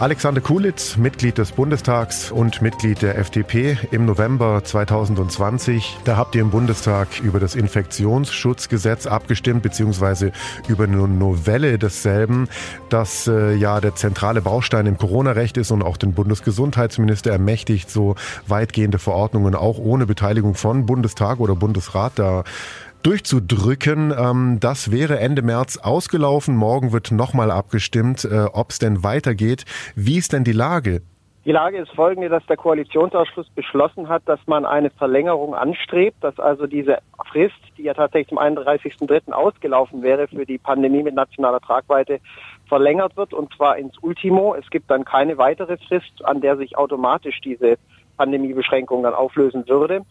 Alexander Kulitz, Mitglied des Bundestags und Mitglied der FDP im November 2020. Da habt ihr im Bundestag über das Infektionsschutzgesetz abgestimmt, beziehungsweise über eine Novelle desselben, das äh, ja der zentrale Baustein im Corona-Recht ist und auch den Bundesgesundheitsminister ermächtigt, so weitgehende Verordnungen auch ohne Beteiligung von Bundestag oder Bundesrat da durchzudrücken. Ähm, das wäre Ende März ausgelaufen. Morgen wird nochmal abgestimmt, äh, ob es denn weitergeht. Wie ist denn die Lage? Die Lage ist folgende, dass der Koalitionsausschuss beschlossen hat, dass man eine Verlängerung anstrebt, dass also diese Frist, die ja tatsächlich zum 31.03. ausgelaufen wäre für die Pandemie mit nationaler Tragweite, verlängert wird und zwar ins Ultimo. Es gibt dann keine weitere Frist, an der sich automatisch diese Pandemiebeschränkung dann auflösen würde.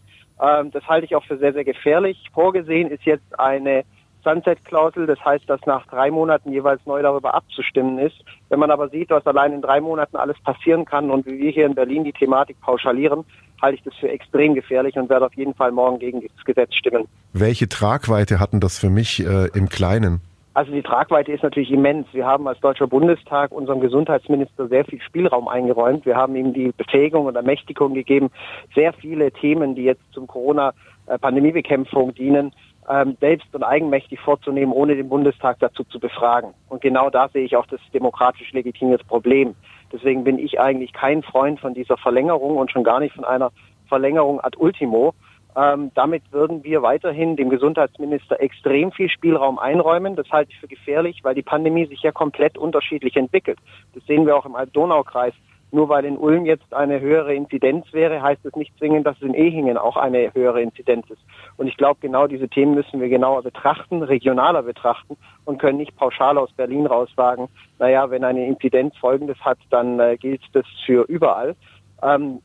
Ähm, das halte ich auch für sehr, sehr gefährlich. Vorgesehen ist jetzt eine Sunset-Klausel, das heißt, dass nach drei Monaten jeweils neu darüber abzustimmen ist. Wenn man aber sieht, was allein in drei Monaten alles passieren kann und wie wir hier in Berlin die Thematik pauschalieren, halte ich das für extrem gefährlich und werde auf jeden Fall morgen gegen das Gesetz stimmen. Welche Tragweite hatten das für mich äh, im Kleinen? Also die Tragweite ist natürlich immens. Wir haben als Deutscher Bundestag unserem Gesundheitsminister sehr viel Spielraum eingeräumt. Wir haben ihm die Befähigung und Ermächtigung gegeben, sehr viele Themen, die jetzt zum Corona-Pandemiebekämpfung dienen, ähm, selbst und eigenmächtig vorzunehmen, ohne den Bundestag dazu zu befragen. Und genau da sehe ich auch das demokratisch legitimierte Problem. Deswegen bin ich eigentlich kein Freund von dieser Verlängerung und schon gar nicht von einer Verlängerung ad ultimo. Ähm, damit würden wir weiterhin dem Gesundheitsminister extrem viel Spielraum einräumen. Das halte ich für gefährlich, weil die Pandemie sich ja komplett unterschiedlich entwickelt. Das sehen wir auch im Alb-Donau-Kreis. Nur weil in Ulm jetzt eine höhere Inzidenz wäre, heißt es nicht zwingend, dass es in Ehingen auch eine höhere Inzidenz ist. Und ich glaube, genau diese Themen müssen wir genauer betrachten, regionaler betrachten und können nicht pauschal aus Berlin raus sagen, naja, wenn eine Inzidenz Folgendes hat, dann äh, gilt das für überall. Ähm,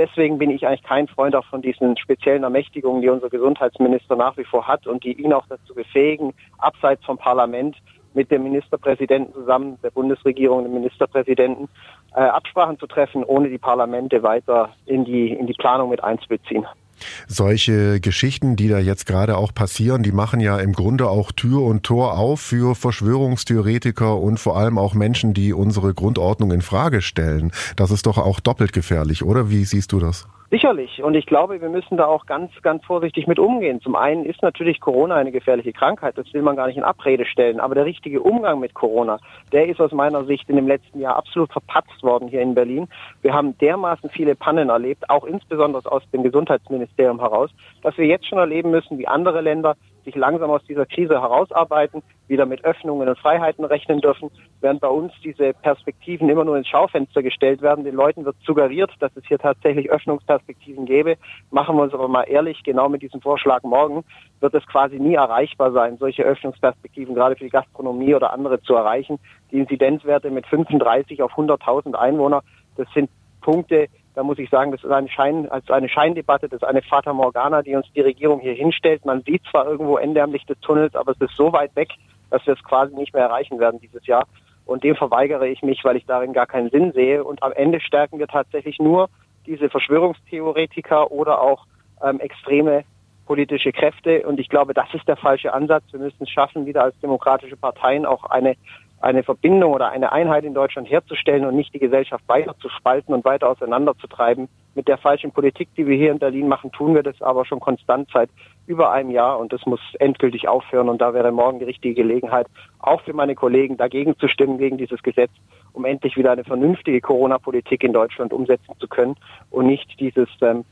deswegen bin ich eigentlich kein Freund auch von diesen speziellen Ermächtigungen, die unser Gesundheitsminister nach wie vor hat und die ihn auch dazu befähigen, abseits vom Parlament mit dem Ministerpräsidenten zusammen, der Bundesregierung, dem Ministerpräsidenten, äh, Absprachen zu treffen, ohne die Parlamente weiter in die, in die Planung mit einzubeziehen. Solche Geschichten, die da jetzt gerade auch passieren, die machen ja im Grunde auch Tür und Tor auf für Verschwörungstheoretiker und vor allem auch Menschen, die unsere Grundordnung in Frage stellen. Das ist doch auch doppelt gefährlich, oder? Wie siehst du das? Sicherlich. Und ich glaube, wir müssen da auch ganz, ganz vorsichtig mit umgehen. Zum einen ist natürlich Corona eine gefährliche Krankheit. Das will man gar nicht in Abrede stellen. Aber der richtige Umgang mit Corona, der ist aus meiner Sicht in dem letzten Jahr absolut verpatzt worden hier in Berlin. Wir haben dermaßen viele Pannen erlebt, auch insbesondere aus dem Gesundheitsministerium heraus, dass wir jetzt schon erleben müssen, wie andere Länder sich langsam aus dieser Krise herausarbeiten, wieder mit Öffnungen und Freiheiten rechnen dürfen, während bei uns diese Perspektiven immer nur ins Schaufenster gestellt werden. Den Leuten wird suggeriert, dass es hier tatsächlich Öffnungsperspektiven gäbe. Machen wir uns aber mal ehrlich, genau mit diesem Vorschlag morgen wird es quasi nie erreichbar sein, solche Öffnungsperspektiven gerade für die Gastronomie oder andere zu erreichen. Die Inzidenzwerte mit 35 auf 100.000 Einwohner, das sind Punkte, da muss ich sagen, das ist eine, Schein, also eine Scheindebatte, das ist eine Fata Morgana, die uns die Regierung hier hinstellt. Man sieht zwar irgendwo Ende am Licht des Tunnels, aber es ist so weit weg, dass wir es quasi nicht mehr erreichen werden dieses Jahr. Und dem verweigere ich mich, weil ich darin gar keinen Sinn sehe. Und am Ende stärken wir tatsächlich nur diese Verschwörungstheoretiker oder auch ähm, extreme politische Kräfte. Und ich glaube, das ist der falsche Ansatz. Wir müssen es schaffen, wieder als demokratische Parteien auch eine eine Verbindung oder eine Einheit in Deutschland herzustellen und nicht die Gesellschaft weiter zu spalten und weiter auseinanderzutreiben. Mit der falschen Politik, die wir hier in Berlin machen, tun wir das aber schon konstant seit über einem Jahr und das muss endgültig aufhören und da wäre morgen die richtige Gelegenheit, auch für meine Kollegen dagegen zu stimmen, gegen dieses Gesetz, um endlich wieder eine vernünftige Corona-Politik in Deutschland umsetzen zu können und nicht dieses ähm,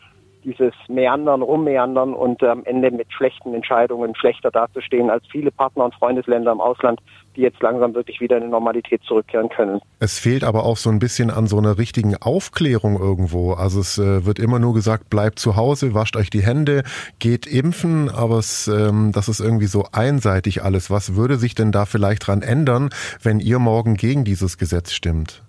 dieses Meandern, Rummeandern und am Ende mit schlechten Entscheidungen schlechter dazustehen als viele Partner und Freundesländer im Ausland, die jetzt langsam wirklich wieder in die Normalität zurückkehren können. Es fehlt aber auch so ein bisschen an so einer richtigen Aufklärung irgendwo. Also es äh, wird immer nur gesagt, bleibt zu Hause, wascht euch die Hände, geht impfen, aber es, ähm, das ist irgendwie so einseitig alles. Was würde sich denn da vielleicht dran ändern, wenn ihr morgen gegen dieses Gesetz stimmt?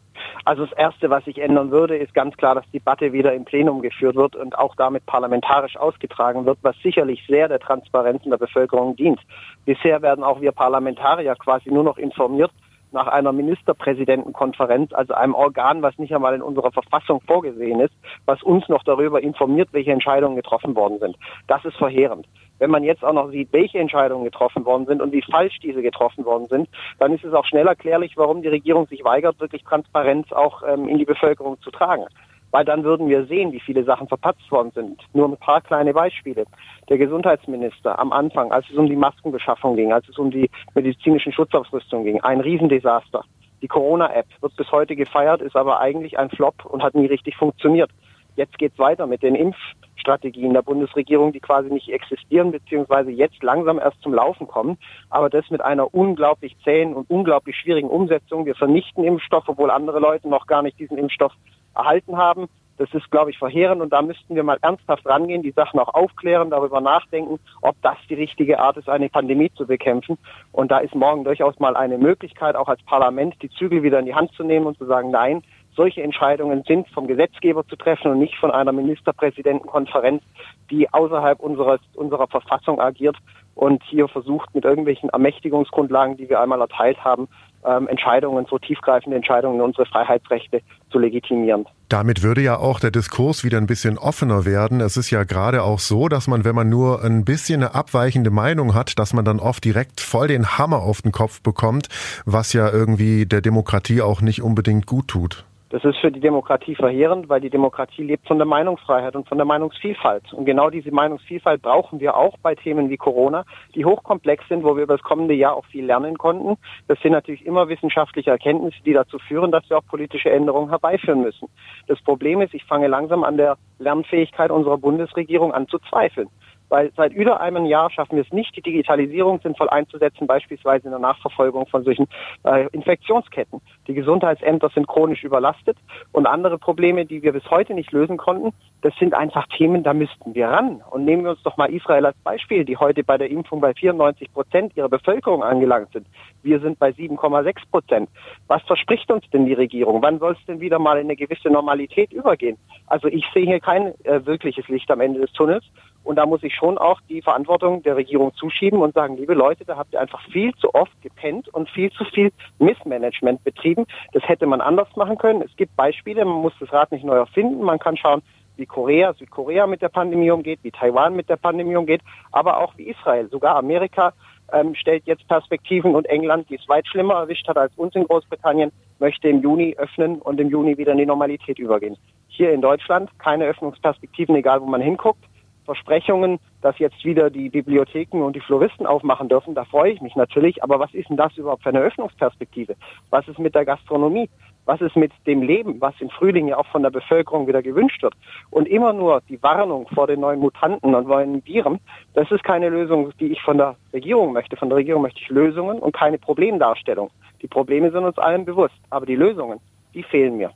Also das Erste, was sich ändern würde, ist ganz klar, dass die Debatte wieder im Plenum geführt wird und auch damit parlamentarisch ausgetragen wird, was sicherlich sehr der Transparenz in der Bevölkerung dient. Bisher werden auch wir Parlamentarier quasi nur noch informiert nach einer Ministerpräsidentenkonferenz, also einem Organ, was nicht einmal in unserer Verfassung vorgesehen ist, was uns noch darüber informiert, welche Entscheidungen getroffen worden sind. Das ist verheerend. Wenn man jetzt auch noch sieht, welche Entscheidungen getroffen worden sind und wie falsch diese getroffen worden sind, dann ist es auch schnell erklärlich, warum die Regierung sich weigert, wirklich Transparenz auch ähm, in die Bevölkerung zu tragen weil dann würden wir sehen, wie viele Sachen verpatzt worden sind. Nur ein paar kleine Beispiele. Der Gesundheitsminister am Anfang, als es um die Maskenbeschaffung ging, als es um die medizinischen Schutzausrüstung ging, ein Riesendesaster. Die Corona-App wird bis heute gefeiert, ist aber eigentlich ein Flop und hat nie richtig funktioniert. Jetzt geht's weiter mit den Impfstrategien der Bundesregierung, die quasi nicht existieren, beziehungsweise jetzt langsam erst zum Laufen kommen. Aber das mit einer unglaublich zähen und unglaublich schwierigen Umsetzung. Wir vernichten Impfstoff, obwohl andere Leute noch gar nicht diesen Impfstoff erhalten haben. Das ist, glaube ich, verheerend und da müssten wir mal ernsthaft rangehen, die Sachen auch aufklären, darüber nachdenken, ob das die richtige Art ist, eine Pandemie zu bekämpfen. Und da ist morgen durchaus mal eine Möglichkeit, auch als Parlament die Zügel wieder in die Hand zu nehmen und zu sagen, nein, solche Entscheidungen sind vom Gesetzgeber zu treffen und nicht von einer Ministerpräsidentenkonferenz, die außerhalb unseres, unserer Verfassung agiert und hier versucht, mit irgendwelchen Ermächtigungsgrundlagen, die wir einmal erteilt haben, ähm, Entscheidungen, so tiefgreifende Entscheidungen in unsere Freiheitsrechte zu legitimieren. Damit würde ja auch der Diskurs wieder ein bisschen offener werden. Es ist ja gerade auch so, dass man, wenn man nur ein bisschen eine abweichende Meinung hat, dass man dann oft direkt voll den Hammer auf den Kopf bekommt, was ja irgendwie der Demokratie auch nicht unbedingt gut tut. Das ist für die Demokratie verheerend, weil die Demokratie lebt von der Meinungsfreiheit und von der Meinungsvielfalt. Und genau diese Meinungsvielfalt brauchen wir auch bei Themen wie Corona, die hochkomplex sind, wo wir über das kommende Jahr auch viel lernen konnten. Das sind natürlich immer wissenschaftliche Erkenntnisse, die dazu führen, dass wir auch politische Änderungen herbeiführen müssen. Das Problem ist, ich fange langsam an der Lernfähigkeit unserer Bundesregierung an zu zweifeln weil seit über einem Jahr schaffen wir es nicht, die Digitalisierung sinnvoll einzusetzen, beispielsweise in der Nachverfolgung von solchen äh, Infektionsketten. Die Gesundheitsämter sind chronisch überlastet und andere Probleme, die wir bis heute nicht lösen konnten, das sind einfach Themen, da müssten wir ran. Und nehmen wir uns doch mal Israel als Beispiel, die heute bei der Impfung bei 94 Prozent ihrer Bevölkerung angelangt sind. Wir sind bei 7,6 Prozent. Was verspricht uns denn die Regierung? Wann soll es denn wieder mal in eine gewisse Normalität übergehen? Also ich sehe hier kein äh, wirkliches Licht am Ende des Tunnels. Und da muss ich schon auch die Verantwortung der Regierung zuschieben und sagen, liebe Leute, da habt ihr einfach viel zu oft gepennt und viel zu viel Missmanagement betrieben. Das hätte man anders machen können. Es gibt Beispiele, man muss das Rad nicht neu erfinden. Man kann schauen, wie Korea, Südkorea mit der Pandemie umgeht, wie Taiwan mit der Pandemie umgeht, aber auch wie Israel. Sogar Amerika ähm, stellt jetzt Perspektiven und England, die es weit schlimmer erwischt hat als uns in Großbritannien, möchte im Juni öffnen und im Juni wieder in die Normalität übergehen. Hier in Deutschland keine Öffnungsperspektiven, egal wo man hinguckt. Versprechungen, dass jetzt wieder die Bibliotheken und die Floristen aufmachen dürfen, da freue ich mich natürlich. Aber was ist denn das überhaupt für eine Öffnungsperspektive? Was ist mit der Gastronomie? Was ist mit dem Leben, was im Frühling ja auch von der Bevölkerung wieder gewünscht wird? Und immer nur die Warnung vor den neuen Mutanten und neuen Viren, das ist keine Lösung, die ich von der Regierung möchte. Von der Regierung möchte ich Lösungen und keine Problemdarstellung. Die Probleme sind uns allen bewusst, aber die Lösungen, die fehlen mir.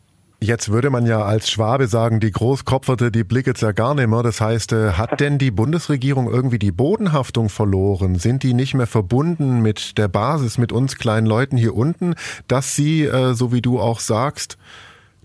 Jetzt würde man ja als Schwabe sagen, die Großkopferte, die blickt ja gar nicht mehr. Das heißt, äh, hat denn die Bundesregierung irgendwie die Bodenhaftung verloren? Sind die nicht mehr verbunden mit der Basis, mit uns kleinen Leuten hier unten, dass sie, äh, so wie du auch sagst,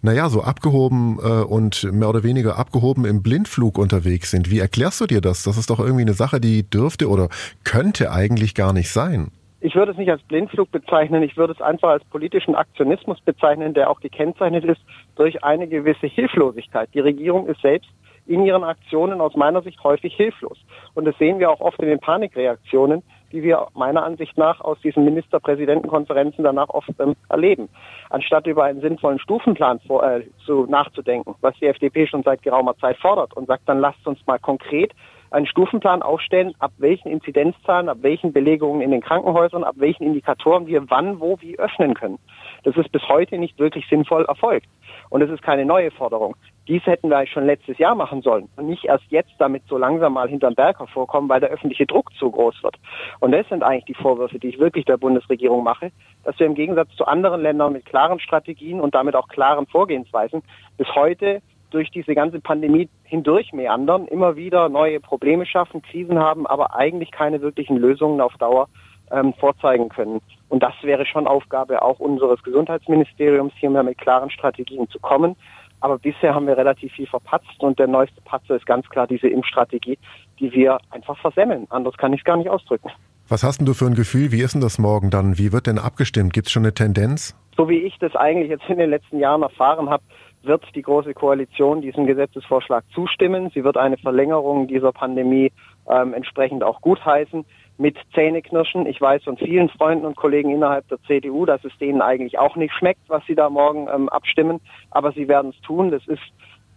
naja, so abgehoben äh, und mehr oder weniger abgehoben im Blindflug unterwegs sind. Wie erklärst du dir das? Das ist doch irgendwie eine Sache, die dürfte oder könnte eigentlich gar nicht sein ich würde es nicht als Blindflug bezeichnen, ich würde es einfach als politischen Aktionismus bezeichnen, der auch gekennzeichnet ist durch eine gewisse Hilflosigkeit. Die Regierung ist selbst in ihren Aktionen aus meiner Sicht häufig hilflos. Und das sehen wir auch oft in den Panikreaktionen, die wir meiner Ansicht nach aus diesen Ministerpräsidentenkonferenzen danach oft ähm, erleben. Anstatt über einen sinnvollen Stufenplan vor, äh, zu, nachzudenken, was die FDP schon seit geraumer Zeit fordert und sagt, dann lasst uns mal konkret einen Stufenplan aufstellen, ab welchen Inzidenzzahlen, ab welchen Belegungen in den Krankenhäusern, ab welchen Indikatoren wir wann, wo, wie öffnen können. Das ist bis heute nicht wirklich sinnvoll erfolgt. Und es ist keine neue Forderung. Dies hätten wir schon letztes Jahr machen sollen und nicht erst jetzt damit so langsam mal hinterm Berg hervorkommen, weil der öffentliche Druck zu groß wird. Und das sind eigentlich die Vorwürfe, die ich wirklich der Bundesregierung mache, dass wir im Gegensatz zu anderen Ländern mit klaren Strategien und damit auch klaren Vorgehensweisen bis heute durch diese ganze Pandemie hindurch meandern, immer wieder neue Probleme schaffen, Krisen haben, aber eigentlich keine wirklichen Lösungen auf Dauer ähm, vorzeigen können. Und das wäre schon Aufgabe auch unseres Gesundheitsministeriums, hier mehr mit klaren Strategien zu kommen. Aber bisher haben wir relativ viel verpatzt und der neueste Patzer ist ganz klar diese Impfstrategie, die wir einfach versemmeln. Anders kann ich es gar nicht ausdrücken. Was hast denn du für ein Gefühl? Wie ist denn das morgen dann? Wie wird denn abgestimmt? Gibt es schon eine Tendenz? So wie ich das eigentlich jetzt in den letzten Jahren erfahren habe, wird die Große Koalition diesem Gesetzesvorschlag zustimmen. Sie wird eine Verlängerung dieser Pandemie ähm, entsprechend auch gutheißen mit Zähneknirschen. Ich weiß von vielen Freunden und Kollegen innerhalb der CDU, dass es denen eigentlich auch nicht schmeckt, was sie da morgen ähm, abstimmen, aber sie werden es tun. Das ist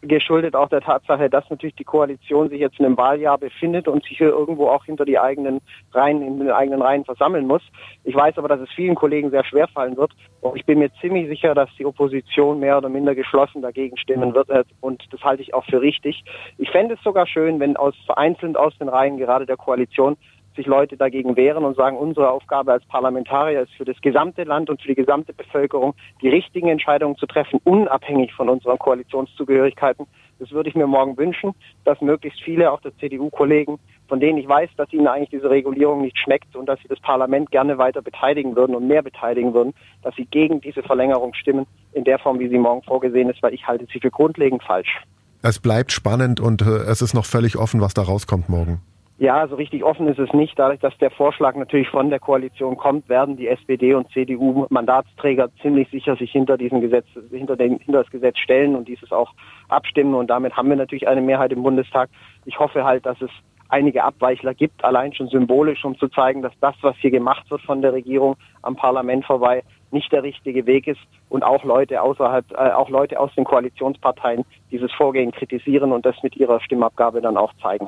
geschuldet auch der Tatsache, dass natürlich die Koalition sich jetzt in einem Wahljahr befindet und sich hier irgendwo auch hinter die eigenen Reihen, in den eigenen Reihen versammeln muss. Ich weiß aber, dass es vielen Kollegen sehr schwer fallen wird. Und ich bin mir ziemlich sicher, dass die Opposition mehr oder minder geschlossen dagegen stimmen wird. Und das halte ich auch für richtig. Ich fände es sogar schön, wenn aus vereinzelt aus den Reihen gerade der Koalition sich Leute dagegen wehren und sagen, unsere Aufgabe als Parlamentarier ist für das gesamte Land und für die gesamte Bevölkerung, die richtigen Entscheidungen zu treffen, unabhängig von unseren Koalitionszugehörigkeiten. Das würde ich mir morgen wünschen, dass möglichst viele, auch der CDU-Kollegen, von denen ich weiß, dass ihnen eigentlich diese Regulierung nicht schmeckt und dass sie das Parlament gerne weiter beteiligen würden und mehr beteiligen würden, dass sie gegen diese Verlängerung stimmen in der Form, wie sie morgen vorgesehen ist, weil ich halte sie für grundlegend falsch. Es bleibt spannend und äh, es ist noch völlig offen, was da rauskommt morgen. Ja, so richtig offen ist es nicht. Dadurch, dass der Vorschlag natürlich von der Koalition kommt, werden die SPD und CDU Mandatsträger ziemlich sicher sich hinter diesem Gesetz, hinter, den, hinter das Gesetz stellen und dieses auch abstimmen. Und damit haben wir natürlich eine Mehrheit im Bundestag. Ich hoffe halt, dass es einige Abweichler gibt, allein schon symbolisch, um zu zeigen, dass das, was hier gemacht wird von der Regierung am Parlament vorbei, nicht der richtige Weg ist und auch Leute außerhalb, äh, auch Leute aus den Koalitionsparteien dieses Vorgehen kritisieren und das mit ihrer Stimmabgabe dann auch zeigen.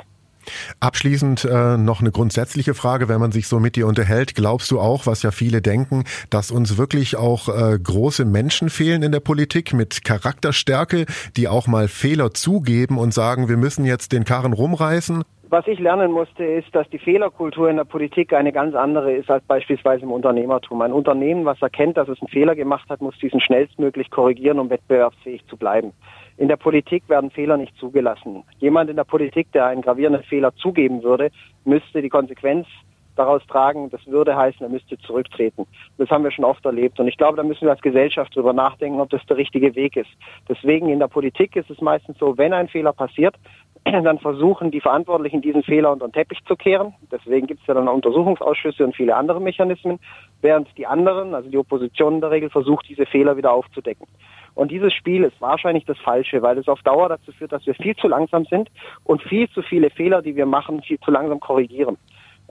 Abschließend äh, noch eine grundsätzliche Frage, wenn man sich so mit dir unterhält, glaubst du auch, was ja viele denken, dass uns wirklich auch äh, große Menschen fehlen in der Politik mit Charakterstärke, die auch mal Fehler zugeben und sagen, wir müssen jetzt den Karren rumreißen? Was ich lernen musste, ist, dass die Fehlerkultur in der Politik eine ganz andere ist als beispielsweise im Unternehmertum. Ein Unternehmen, was erkennt, dass es einen Fehler gemacht hat, muss diesen schnellstmöglich korrigieren, um wettbewerbsfähig zu bleiben. In der Politik werden Fehler nicht zugelassen. Jemand in der Politik, der einen gravierenden Fehler zugeben würde, müsste die Konsequenz daraus tragen, das würde heißen, er müsste zurücktreten. Das haben wir schon oft erlebt. Und ich glaube, da müssen wir als Gesellschaft drüber nachdenken, ob das der richtige Weg ist. Deswegen in der Politik ist es meistens so, wenn ein Fehler passiert, dann versuchen die Verantwortlichen diesen Fehler unter den Teppich zu kehren. Deswegen gibt es ja dann Untersuchungsausschüsse und viele andere Mechanismen, während die anderen, also die Opposition in der Regel, versucht, diese Fehler wieder aufzudecken. Und dieses Spiel ist wahrscheinlich das Falsche, weil es auf Dauer dazu führt, dass wir viel zu langsam sind und viel zu viele Fehler, die wir machen, viel zu langsam korrigieren.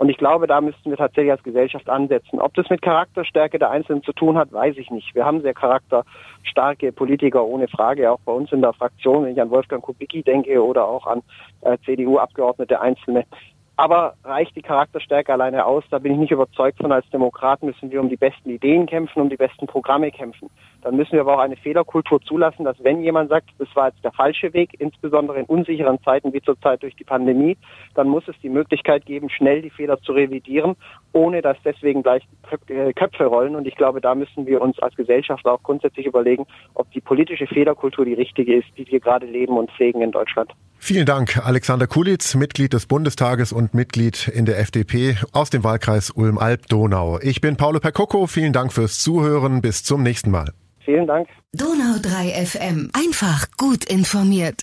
Und ich glaube, da müssten wir tatsächlich als Gesellschaft ansetzen. Ob das mit Charakterstärke der Einzelnen zu tun hat, weiß ich nicht. Wir haben sehr charakterstarke Politiker, ohne Frage, auch bei uns in der Fraktion, wenn ich an Wolfgang Kubicki denke oder auch an äh, CDU-Abgeordnete Einzelne. Aber reicht die Charakterstärke alleine aus? Da bin ich nicht überzeugt von. Als Demokrat müssen wir um die besten Ideen kämpfen, um die besten Programme kämpfen. Dann müssen wir aber auch eine Fehlerkultur zulassen, dass wenn jemand sagt, das war jetzt der falsche Weg, insbesondere in unsicheren Zeiten wie zurzeit durch die Pandemie, dann muss es die Möglichkeit geben, schnell die Fehler zu revidieren, ohne dass deswegen gleich äh, Köpfe rollen. Und ich glaube, da müssen wir uns als Gesellschaft auch grundsätzlich überlegen, ob die politische Fehlerkultur die richtige ist, die wir gerade leben und pflegen in Deutschland. Vielen Dank, Alexander Kulitz, Mitglied des Bundestages und Mitglied in der FDP aus dem Wahlkreis Ulm-Alb-Donau. Ich bin Paolo Percocco. Vielen Dank fürs Zuhören. Bis zum nächsten Mal. Vielen Dank. Donau 3 FM. Einfach gut informiert.